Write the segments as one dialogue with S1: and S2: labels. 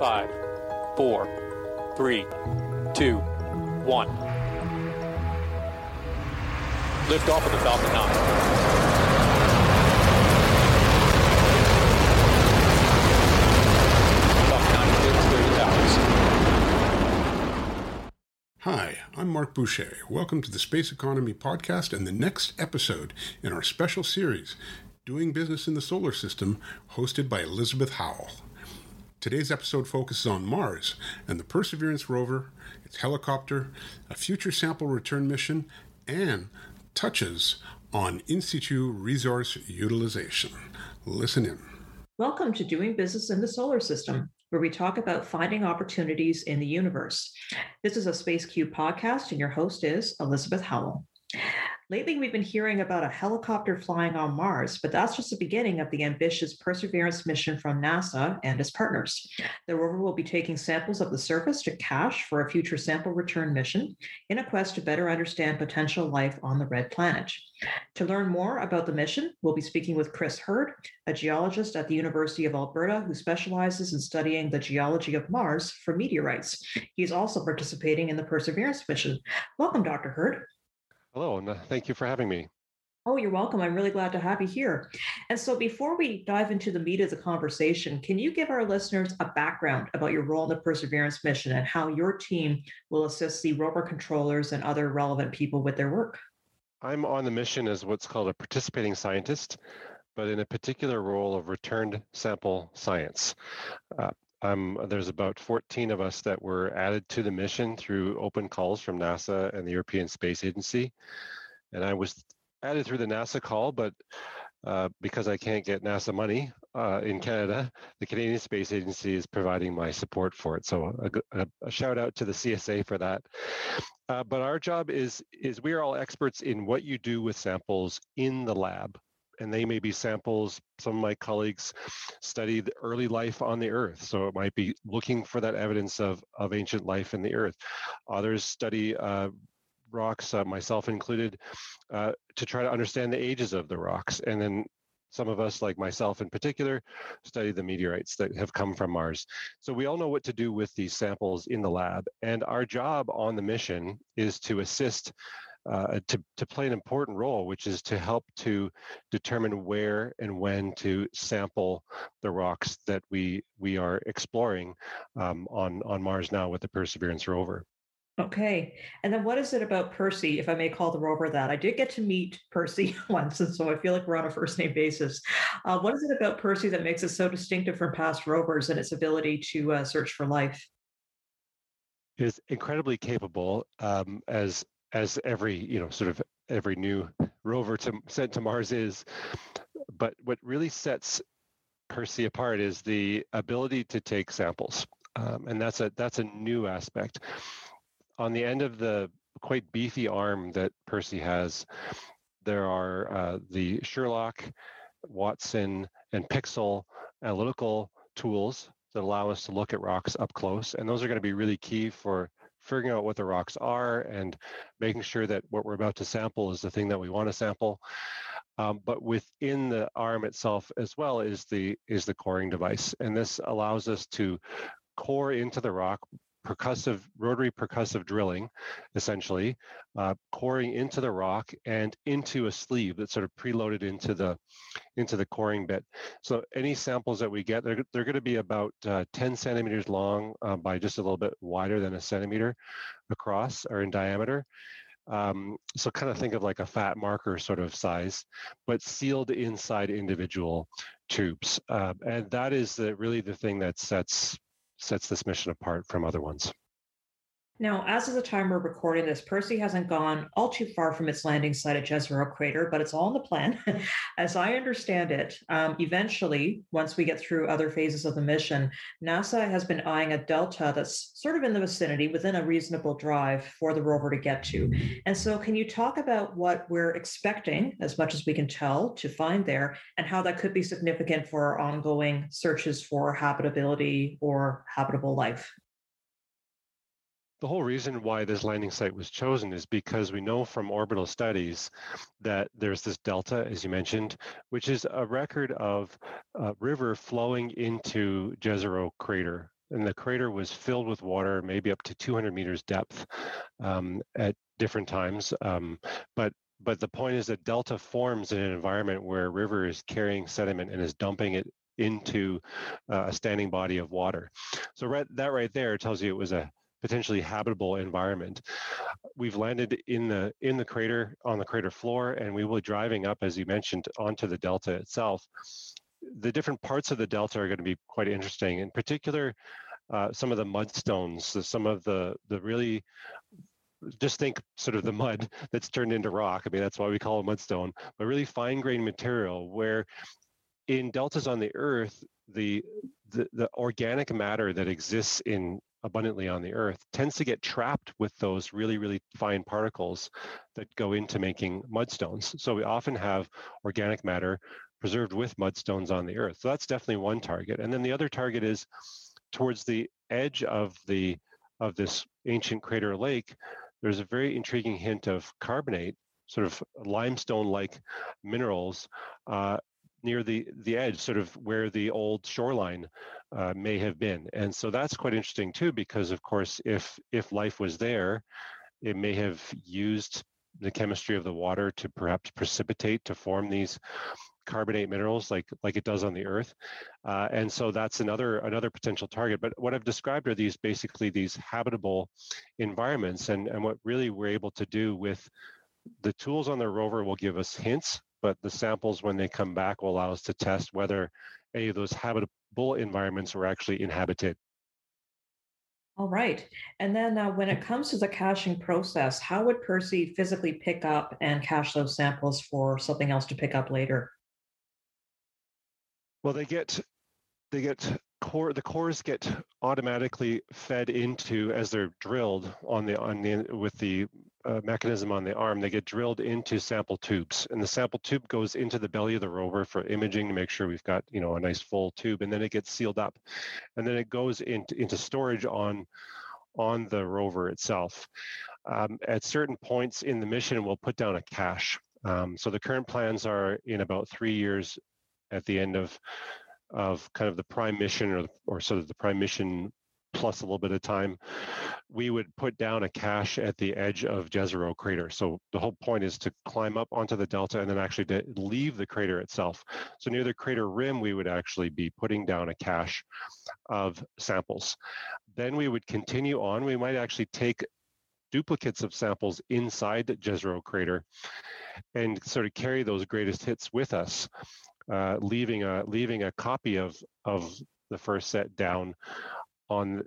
S1: Five, four, three, two, one. Lift off of the Falcon 9. Falcon 9 clears clear.
S2: Hi, I'm Marc Boucher. Welcome to the Space Economy Podcast and the next episode in our special series, Doing Business in the Solar System, hosted by Elizabeth Howell. Today's episode focuses on Mars and the Perseverance rover, its helicopter, a future sample return mission, and touches on in situ resource utilization. Listen in.
S3: Welcome to Doing Business in the Solar System, where we talk about finding opportunities in the universe. This is a SpaceQ podcast, and your host is Elizabeth Howell. Lately, we've been hearing about a helicopter flying on Mars, but that's just the beginning of the ambitious Perseverance mission from NASA and its partners. The rover will be taking samples of the surface to cache for a future sample return mission in a quest to better understand potential life on the red planet. To learn more about the mission, we'll be speaking with Chris Herd, a geologist at the University of Alberta who specializes in studying the geology of Mars for meteorites. He's also participating in the Perseverance mission. Welcome, Dr. Herd.
S4: Hello, and uh, thank you for having me.
S3: Oh, you're welcome. I'm really glad to have you here. And so, before we dive into the meat of the conversation, can you give our listeners a background about your role in the Perseverance mission and how your team will assist the rover controllers and other relevant people with their work?
S4: I'm on the mission as what's called a participating scientist, but in a particular role of returned sample science. Uh, um, there's about 14 of us that were added to the mission through open calls from NASA and the European Space Agency. And I was added through the NASA call, but uh, because I can't get NASA money uh, in Canada, the Canadian Space Agency is providing my support for it. So a, a, a shout out to the CSA for that. Uh, but our job is is we are all experts in what you do with samples in the lab and they may be samples. Some of my colleagues study early life on the Earth, so it might be looking for that evidence of, of ancient life in the Earth. Others study uh, rocks, uh, myself included, uh, to try to understand the ages of the rocks. And then some of us, like myself in particular, study the meteorites that have come from Mars. So we all know what to do with these samples in the lab. And our job on the mission is to assist uh, to, to play an important role, which is to help to determine where and when to sample the rocks that we we are exploring um, on on Mars now with the Perseverance rover.
S3: Okay. And then what is it about Percy, if I may call the rover that? I did get to meet Percy once, and so I feel like we're on a first name basis. Uh, what is it about Percy that makes it so distinctive from past rovers and its ability to uh, search for life?
S4: It is incredibly capable, um, as as every you know sort of every new rover to, sent to Mars is. But what really sets Percy apart is the ability to take samples, um, and that's a that's a new aspect. On the end of the quite beefy arm that Percy has, there are uh, the SHERLOC, Watson, and PIXL analytical tools that allow us to look at rocks up close, and those are going to be really key for figuring out what the rocks are and making sure that what we're about to sample is the thing that we want to sample. Um, but within the arm itself as well is the is the coring device, and this allows us to core into the rock percussive rotary percussive drilling essentially uh, coring into the rock and into a sleeve that's sort of preloaded into the into the coring bit so any samples that we get they're, they're going to be about uh, 10 centimeters long uh, by just a little bit wider than a centimeter across or in diameter um, so kind of think of like a fat marker sort of size, but sealed inside individual tubes. Uh, and that is the, really the thing that sets sets this mission apart from other ones.
S3: Now, as of the time we're recording this, Percy hasn't gone all too far from its landing site at Jezero Crater, but it's all in the plan. as I understand it, um, eventually, once we get through other phases of the mission, NASA has been eyeing a delta that's sort of in the vicinity within a reasonable drive for the rover to get to. And so, can you talk about what we're expecting, as much as we can tell, to find there, and how that could be significant for our ongoing searches for habitability or habitable life?
S4: The whole reason why this landing site was chosen is because we know from orbital studies that there's this delta, as you mentioned, which is a record of a river flowing into Jezero crater and the crater was filled with water, maybe up to 200 meters depth um, at different times. Um, but but the point is that delta forms in an environment where a river is carrying sediment and is dumping it into uh, a standing body of water. So right, that right there tells you it was a potentially habitable environment. We've landed in the in the crater on the crater floor, and we will be driving up, as you mentioned, onto the delta itself. The different parts of the delta are going to be quite interesting. In particular, uh, some of the mudstones, some of the the really just think sort of the mud that's turned into rock. I mean, that's why we call it mudstone, but really fine grained material where in deltas on the earth, the, the, the organic matter that exists in abundantly on the earth tends to get trapped with those really really fine particles that go into making mudstones. So we often have organic matter preserved with mudstones on the earth. So that's definitely one target. And then the other target is towards the edge of the of this ancient crater lake there's a very intriguing hint of carbonate, sort of limestone-like minerals uh, near the the edge, sort of where the old shoreline uh, may have been. And so that's quite interesting too, because of course, if if life was there, it may have used the chemistry of the water to perhaps precipitate to form these carbonate minerals like like it does on the earth. Uh, and so that's another another potential target. But what i've described are these basically these habitable environments. And and what really we're able to do with the tools on the rover will give us hints but the samples when they come back will allow us to test whether any of those habitable environments were actually inhabited
S3: all right. And then uh, when it comes to the caching process, how would Percy physically pick up and cache those samples for something else to pick up later?
S4: Well, they get they get core the cores get automatically fed into as they're drilled on the on the with the uh, mechanism on the arm they get drilled into sample tubes and the sample tube goes into the belly of the rover for imaging to make sure we've got you know a nice full tube and then it gets sealed up and then it goes into into storage on on the rover itself. Um, at certain points in the mission we'll put down a cache. Um, so the current plans are in about three years at the end of of kind of the prime mission or or sort of the prime mission plus a little bit of time, we would put down a cache at the edge of Jezero crater. So the whole point is to climb up onto the delta and then actually to leave the crater itself. So near the crater rim, we would actually be putting down a cache of samples. Then we would continue on. We might actually take duplicates of samples inside Jezero crater and sort of carry those greatest hits with us uh, leaving a leaving a copy of of the first set down on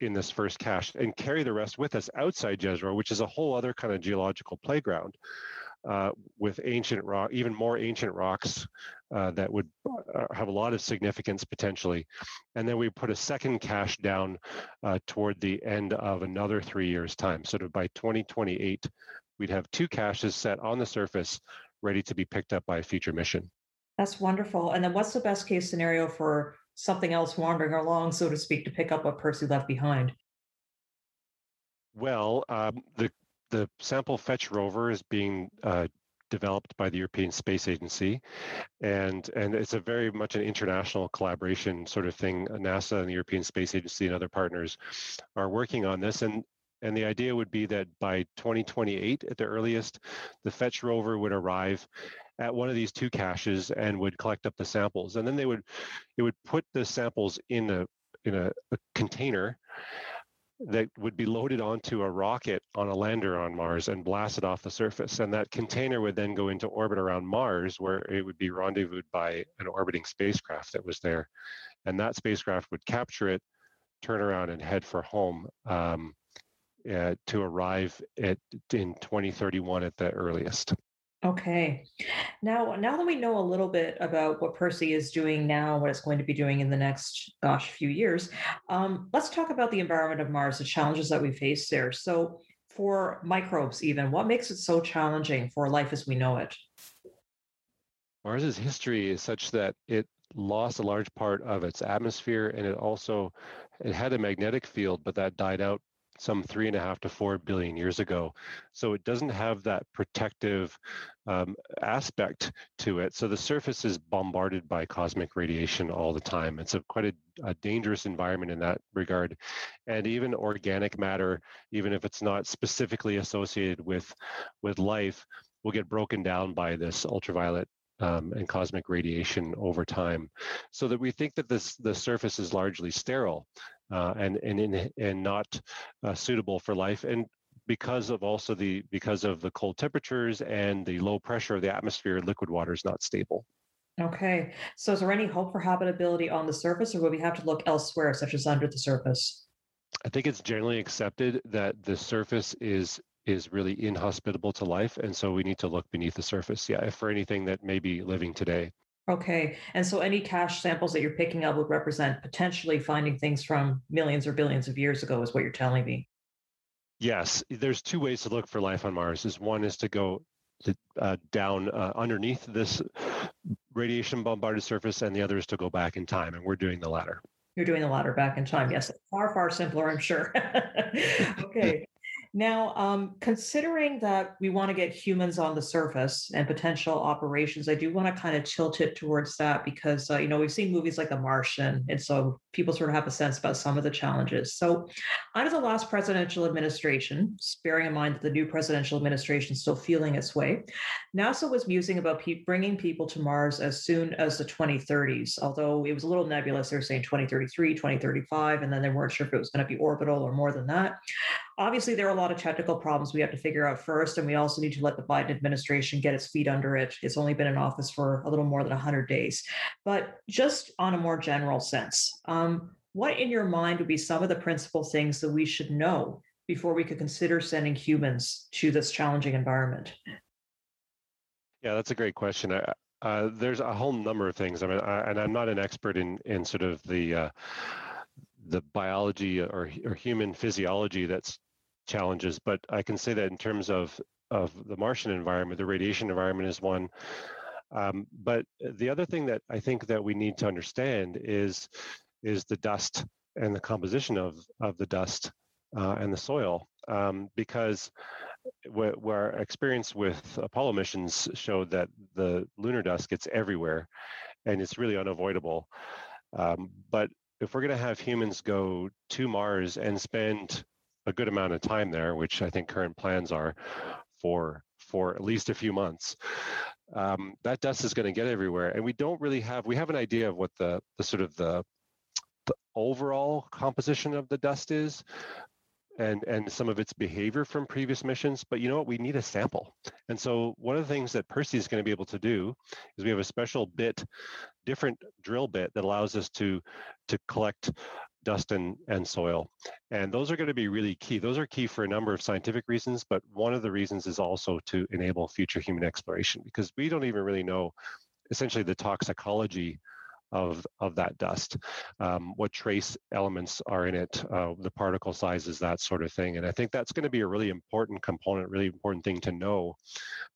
S4: in this first cache and carry the rest with us outside Jezero, which is a whole other kind of geological playground uh, with ancient rock, even more ancient rocks uh, that would uh, have a lot of significance potentially. And then we put a second cache down uh, toward the end of another three years time. Sort of by 2028, we'd have two caches set on the surface ready to be picked up by a future mission.
S3: That's wonderful. And then what's the best case scenario for something else wandering along, so to speak, to pick up what Percy left behind?
S4: Well, um, the the sample fetch rover is being uh, developed by the European Space Agency, and and it's a very much an international collaboration sort of thing. NASA and the European Space Agency and other partners are working on this, and and the idea would be that by 2028 at the earliest, the fetch rover would arrive at one of these two caches and would collect up the samples. And then they would it would put the samples in a in a, a container that would be loaded onto a rocket on a lander on Mars and blasted off the surface. And that container would then go into orbit around Mars, where it would be rendezvoused by an orbiting spacecraft that was there. And that spacecraft would capture it, turn around, and head for home um, uh, to arrive at in 2031 at the earliest.
S3: Okay. Now, now that we know a little bit about what Percy is doing now, what it's going to be doing in the next, gosh, few years, um, let's talk about the environment of Mars, the challenges that we face there. So, for microbes, even, what makes it so challenging for life as we know it?
S4: Mars's history is such that it lost a large part of its atmosphere, and it also it had a magnetic field, but that died out some three and a half to four billion years ago. So it doesn't have that protective um, aspect to it. So the surface is bombarded by cosmic radiation all the time. It's a quite a, a dangerous environment in that regard. And even organic matter, even if it's not specifically associated with with life, will get broken down by this ultraviolet um, and cosmic radiation over time, so that we think that this the surface is largely sterile uh, and and and not uh, suitable for life. And because of also the because of the cold temperatures and the low pressure of the atmosphere, liquid water is not stable.
S3: Okay, so is there any hope for habitability on the surface, or will we have to look elsewhere, such as under the surface?
S4: I think it's generally accepted that the surface is is really inhospitable to life. And so we need to look beneath the surface, yeah, for anything that may be living today.
S3: Okay. And so any cache samples that you're picking up would represent potentially finding things from millions or billions of years ago, is what you're telling me.
S4: Yes, there's two ways to look for life on Mars. Is one is to go to, uh, down uh, underneath this radiation bombarded surface, and the other is to go back in time, and we're doing the latter.
S3: You're doing the latter back in time. Yes, far far simpler, I'm sure. okay. Now, um, considering that we want to get humans on the surface and potential operations, I do want to kind of tilt it towards that because, uh, you know, we've seen movies like The Martian, and so people sort of have a sense about some of the challenges. So, under the last presidential administration, bearing in mind that the new presidential administration is still feeling its way, NASA was musing about pe- bringing people to Mars as soon as the 2030s, although it was a little nebulous. They were saying 2033, 2035, and then they weren't sure if it was going to be orbital or more than that. Obviously, there are a lot of technical problems we have to figure out first, and we also need to let the Biden administration get its feet under it. It's only been in office for a little more than 100 days. But just on a more general sense, um, what in your mind would be some of the principal things that we should know before we could consider sending humans to this challenging environment?
S4: Yeah, that's a great question. Uh, there's a whole number of things. I mean, I, and I'm not an expert in in sort of the uh, the biology or or human physiology that's challenges, but I can say that in terms of of the Martian environment, the radiation environment is one. Um, but the other thing that I think that we need to understand is is the dust and the composition of of the dust uh, and the soil, um, because where experience with Apollo missions showed that the lunar dust gets everywhere, and it's really unavoidable. Um, but if we're going to have humans go to Mars and spend a good amount of time there, which I think current plans are for for at least a few months. Um, that dust is going to get everywhere, and we don't really have we have an idea of what the the sort of the the overall composition of the dust is, and and some of its behavior from previous missions but you know what we need a sample and so one of the things that percy is going to be able to do is we have a special bit different drill bit that allows us to to collect dust and, and soil. And those are going to be really key. Those are key for a number of scientific reasons, but one of the reasons is also to enable future human exploration because we don't even really know essentially the toxicology of of that dust, um, what trace elements are in it, uh, the particle sizes, that sort of thing. And I think that's going to be a really important component, really important thing to know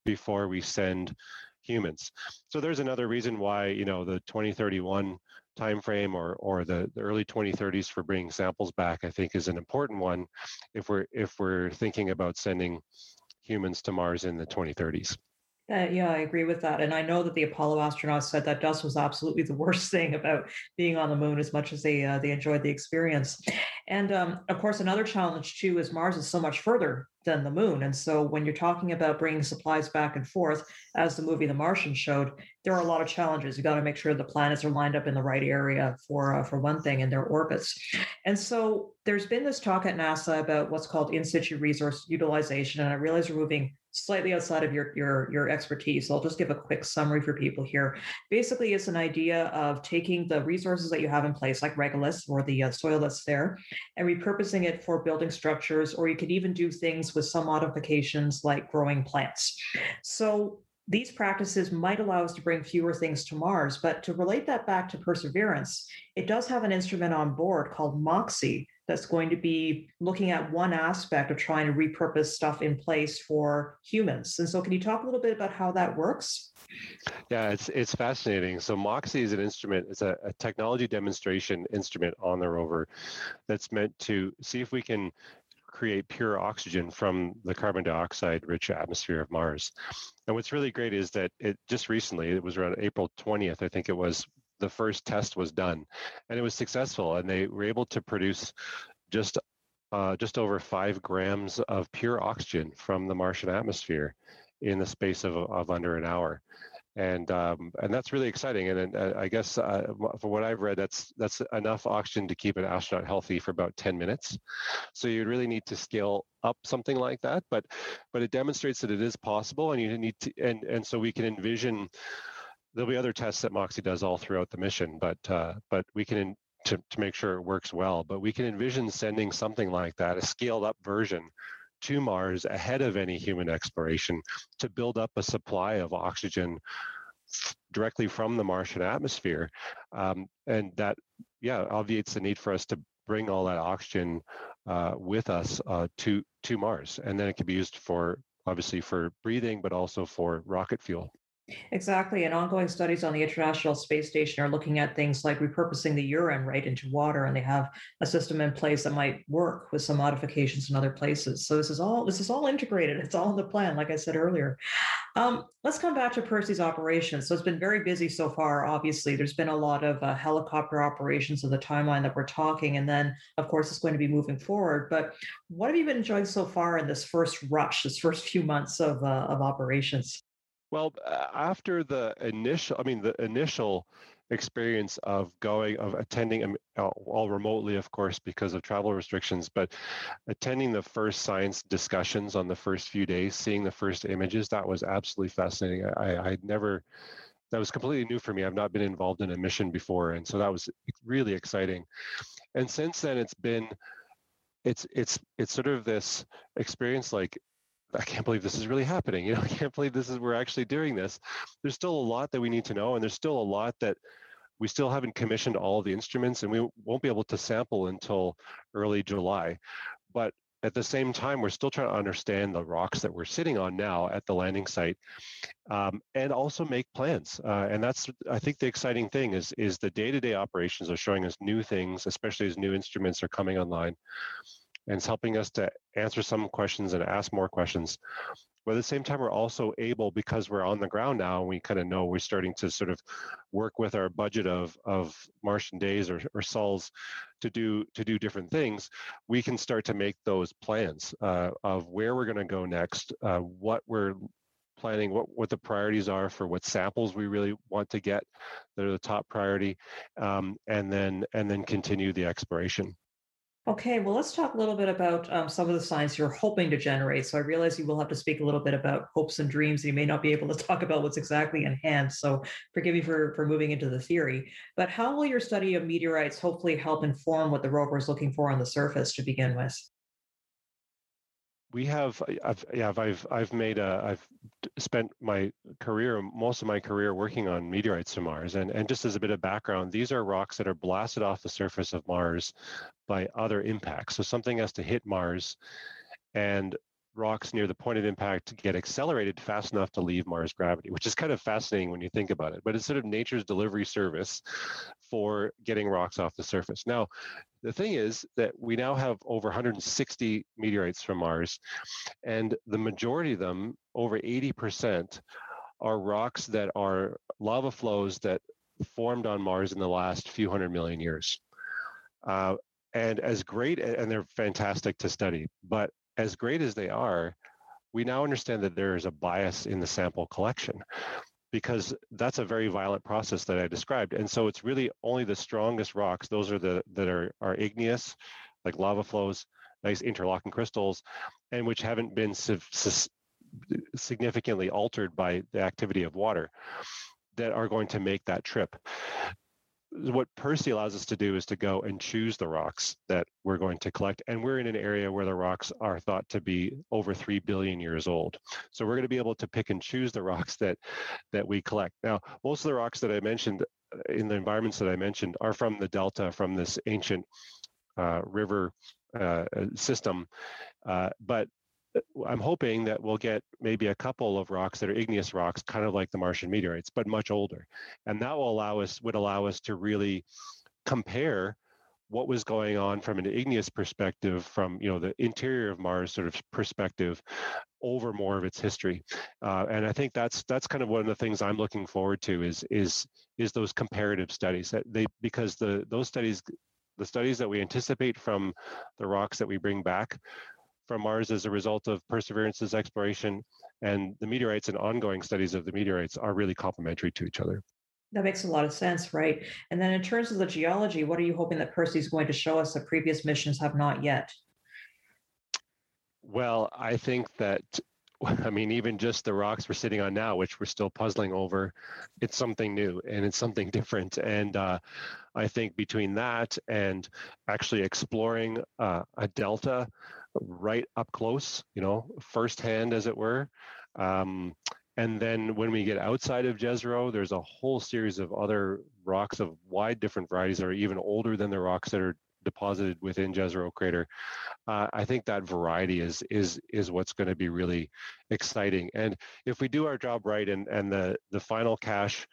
S4: before we send humans. So there's another reason why you know the 2031 timeframe or or the, the early 2030s for bringing samples back, I think is an important one if we're if we're thinking about sending humans to Mars in the 2030s.
S3: Uh, yeah, I agree with that. And I know that the Apollo astronauts said that dust was absolutely the worst thing about being on the moon, as much as they uh, they enjoyed the experience. And um, of course, another challenge too is Mars is so much further than the moon. And so when you're talking about bringing supplies back and forth, as the movie The Martian showed, there are a lot of challenges. You got to make sure the planets are lined up in the right area for uh, for one thing in their orbits. And so there's been this talk at NASA about what's called in situ resource utilization. And I realize we're moving slightly outside of your, your, your expertise. So I'll just give a quick summary for people here. Basically, it's an idea of taking the resources that you have in place, like regolith or the uh, soil that's there, and repurposing it for building structures, or you could even do things with some modifications like growing plants. So these practices might allow us to bring fewer things to Mars, but to relate that back to Perseverance, it does have an instrument on board called MOXIE that's going to be looking at one aspect of trying to repurpose stuff in place for humans. And so, can you talk a little bit about how that works?
S4: Yeah, it's it's fascinating. So Moxie is an instrument, it's a, a, technology demonstration instrument on the rover that's meant to see if we can create pure oxygen from the carbon dioxide rich atmosphere of Mars. And what's really great is that it just recently, it was around April 20th, I think it was, the first test was done and it was successful and they were able to produce just uh, just over five grams of pure oxygen from the Martian atmosphere in the space of, of under an hour and um, and that's really exciting. And, and uh, I guess uh, for what I've read, that's that's enough oxygen to keep an astronaut healthy for about 10 minutes. So you really need to scale up something like that, but but it demonstrates that it is possible, and you need to and and so we can envision. There'll be other tests that Moxie does all throughout the mission, but uh, but we can to, to make sure it works well. But we can envision sending something like that, a scaled up version to Mars ahead of any human exploration to build up a supply of oxygen directly from the Martian atmosphere. Um, and that, yeah, obviates the need for us to bring all that oxygen uh, with us uh, to to Mars, and then it can be used for obviously for breathing, but also for rocket fuel.
S3: Exactly. And ongoing studies on the International Space Station are looking at things like repurposing the urine right into water, and they have a system in place that might work with some modifications in other places. So this is all this is all integrated. It's all in the plan, like I said earlier. Um, let's come back to Percy's operations. So it's been very busy so far. Obviously, there's been a lot of uh, helicopter operations of the timeline that we're talking, and then of course it's going to be moving forward. But what have you been enjoying so far in this first rush, this first few months of uh, of operations?
S4: Well, after the initial, I mean, the initial experience of going, of attending, uh, all remotely, of course, because of travel restrictions, but attending the first science discussions on the first few days, seeing the first images, that was absolutely fascinating. I, I never, that was completely new for me. I've not been involved in a mission before. And so that was really exciting. And since then, it's been, it's it's it's sort of this experience like I can't believe this is really happening. You know, I can't believe this is we're actually doing this. There's still a lot that we need to know, and there's still a lot that we still haven't commissioned all the instruments, and we won't be able to sample until early July. But at the same time, we're still trying to understand the rocks that we're sitting on now at the landing site, um, and also make plans. Uh, and that's, I think, the exciting thing is is the day-to-day operations are showing us new things, especially as new instruments are coming online and it's helping us to answer some questions and ask more questions. But at the same time, we're also able, because we're on the ground now, and we kind of know we're starting to sort of work with our budget of of Martian days or, or sols to do to do different things. We can start to make those plans uh, of where we're going to go next, uh, what we're planning what, what the priorities are for what samples we really want to get that are the top priority um, and then and then continue the exploration
S3: Okay, well, let's talk a little bit about um, some of the science you're hoping to generate. So I realize you will have to speak a little bit about hopes and dreams. You may not be able to talk about what's exactly in hand. So forgive me for, for moving into the theory. But how will your study of meteorites hopefully help inform what the rover is looking for on the surface to begin with?
S4: We have I've yeah I've I've made a I've spent my career most of my career working on meteorites from Mars and and just as a bit of background these are rocks that are blasted off the surface of Mars by other impacts so something has to hit Mars and rocks near the point of impact get accelerated fast enough to leave Mars gravity, which is kind of fascinating when you think about it. But it's sort of nature's delivery service for getting rocks off the surface. Now, the thing is that we now have over 160 meteorites from Mars, and the majority of them, over 80%, are rocks that are lava flows that formed on Mars in the last few hundred million years. Uh, and as great, and they're fantastic to study, but as great as they are, we now understand that there is a bias in the sample collection because that's a very violent process that I described. And so it's really only the strongest rocks, those are the that are, are igneous, like lava flows, nice interlocking crystals, and which haven't been significantly altered by the activity of water that are going to make that trip what Percy allows us to do is to go and choose the rocks that we're going to collect. And we're in an area where the rocks are thought to be over 3 billion years old. So we're going to be able to pick and choose the rocks that, that we collect. Now, most of the rocks that I mentioned uh, in the environments that I mentioned are from the delta, from this ancient uh, river uh, system. Uh, but I'm hoping that we'll get maybe a couple of rocks that are igneous rocks, kind of like the Martian meteorites, but much older. And that will allow us would allow us to really compare what was going on from an igneous perspective, from you know the interior of Mars sort of perspective, over more of its history. Uh, and I think that's that's kind of one of the things I'm looking forward to is is is those comparative studies that they because the those studies the studies that we anticipate from the rocks that we bring back from Mars as a result of Perseverance's exploration and the meteorites and ongoing studies of the meteorites are really complementary to each other.
S3: That makes a lot of sense, right? And then in terms of the geology, what are you hoping that Percy is going to show us that previous missions have not yet?
S4: Well, I think that I mean, even just the rocks we're sitting on now, which we're still puzzling over, it's something new and it's something different. And uh, I think between that and actually exploring uh, a delta right up close, you know, firsthand, as it were. Um, and then when we get outside of Jezero, there's a whole series of other rocks of wide different varieties that are even older than the rocks that are deposited within Jezero crater. Uh, I think that variety is is is what's going to be really exciting. And if we do our job right, and and the the final cache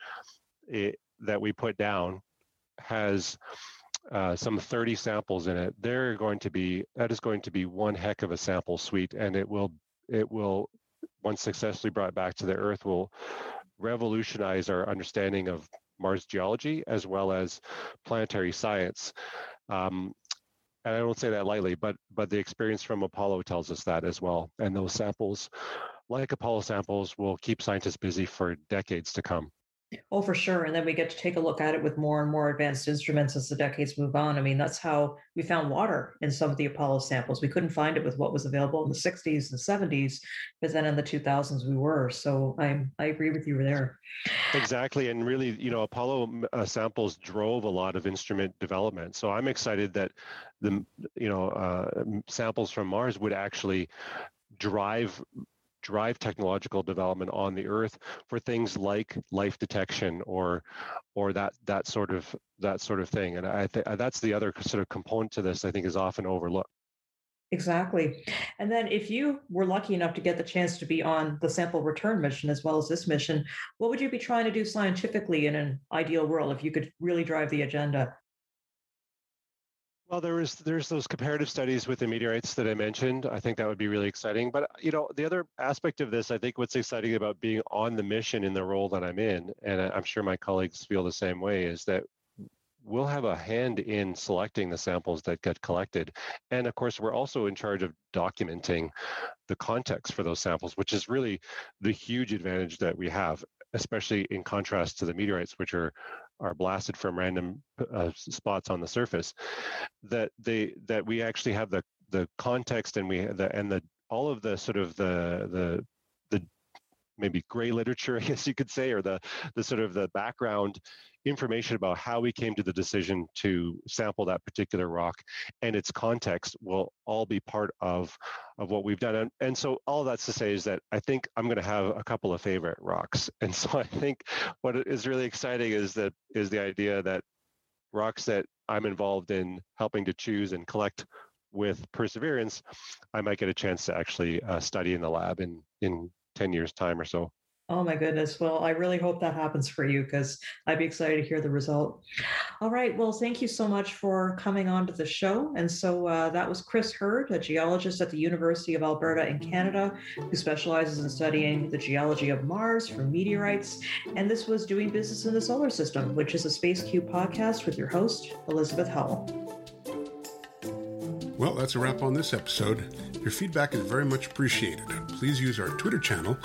S4: it, that we put down has uh, some 30 samples in it, they're going to be that is going to be one heck of a sample suite, and it will it will once successfully brought back to the Earth will revolutionize our understanding of Mars geology as well as planetary science. Um, and I don't say that lightly, but but the experience from Apollo tells us that as well. And those samples, like Apollo samples, will keep scientists busy for decades to come.
S3: Oh, for sure. And then we get to take a look at it with more and more advanced instruments as the decades move on. I mean, that's how we found water in some of the Apollo samples. We couldn't find it with what was available in the 60s and 70s, but then in the 2000s we were. So I I agree with you there.
S4: Exactly, and really, you know, Apollo uh, samples drove a lot of instrument development. So I'm excited that the you know uh, samples from Mars would actually drive drive technological development on the earth for things like life detection or or that that sort of that sort of thing and i think that's the other sort of component to this i think is often overlooked
S3: Exactly. And then, if you were lucky enough to get the chance to be on the sample return mission as well as this mission, what would you be trying to do scientifically in an ideal world if you could really drive the agenda?
S4: Well, there is there's those comparative studies with the meteorites that I mentioned. I think that would be really exciting. But you know, the other aspect of this, I think, what's exciting about being on the mission in the role that I'm in, and I'm sure my colleagues feel the same way, is that we'll have a hand in selecting the samples that get collected, and of course, we're also in charge of documenting the context for those samples, which is really the huge advantage that we have especially in contrast to the meteorites, which are are blasted from random uh, spots on the surface, that they that we actually have the the context and we the and the all of the sort of the the the maybe gray literature, I guess you could say, or the the sort of the background information about how we came to the decision to sample that particular rock and its context will all be part of of what we've done. And, and so all that's to say is that I think I'm going to have a couple of favorite rocks. And so I think what is really exciting is that is the idea that rocks that I'm involved in helping to choose and collect with perseverance, I might get a chance to actually uh, study in the lab in in 10 years time or so.
S3: Oh my goodness. Well, I really hope that happens for you because I'd be excited to hear the result. All right. Well, thank you so much for coming on to the show. And so uh, that was Chris Herd, a geologist at the University of Alberta in Canada, who specializes in studying the geology of Mars from meteorites. And this was Doing Business in the Solar System, which is a SpaceQ podcast with your host, Elizabeth Howell.
S2: Well, that's a wrap on this episode. Your feedback is very much appreciated. Please use our Twitter channel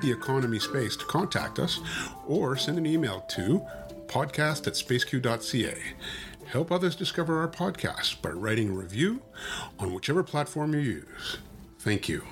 S2: the Economy Space to contact us or send an email to podcast at spaceq.ca. Help others discover our podcast by writing a review on whichever platform you use. Thank you.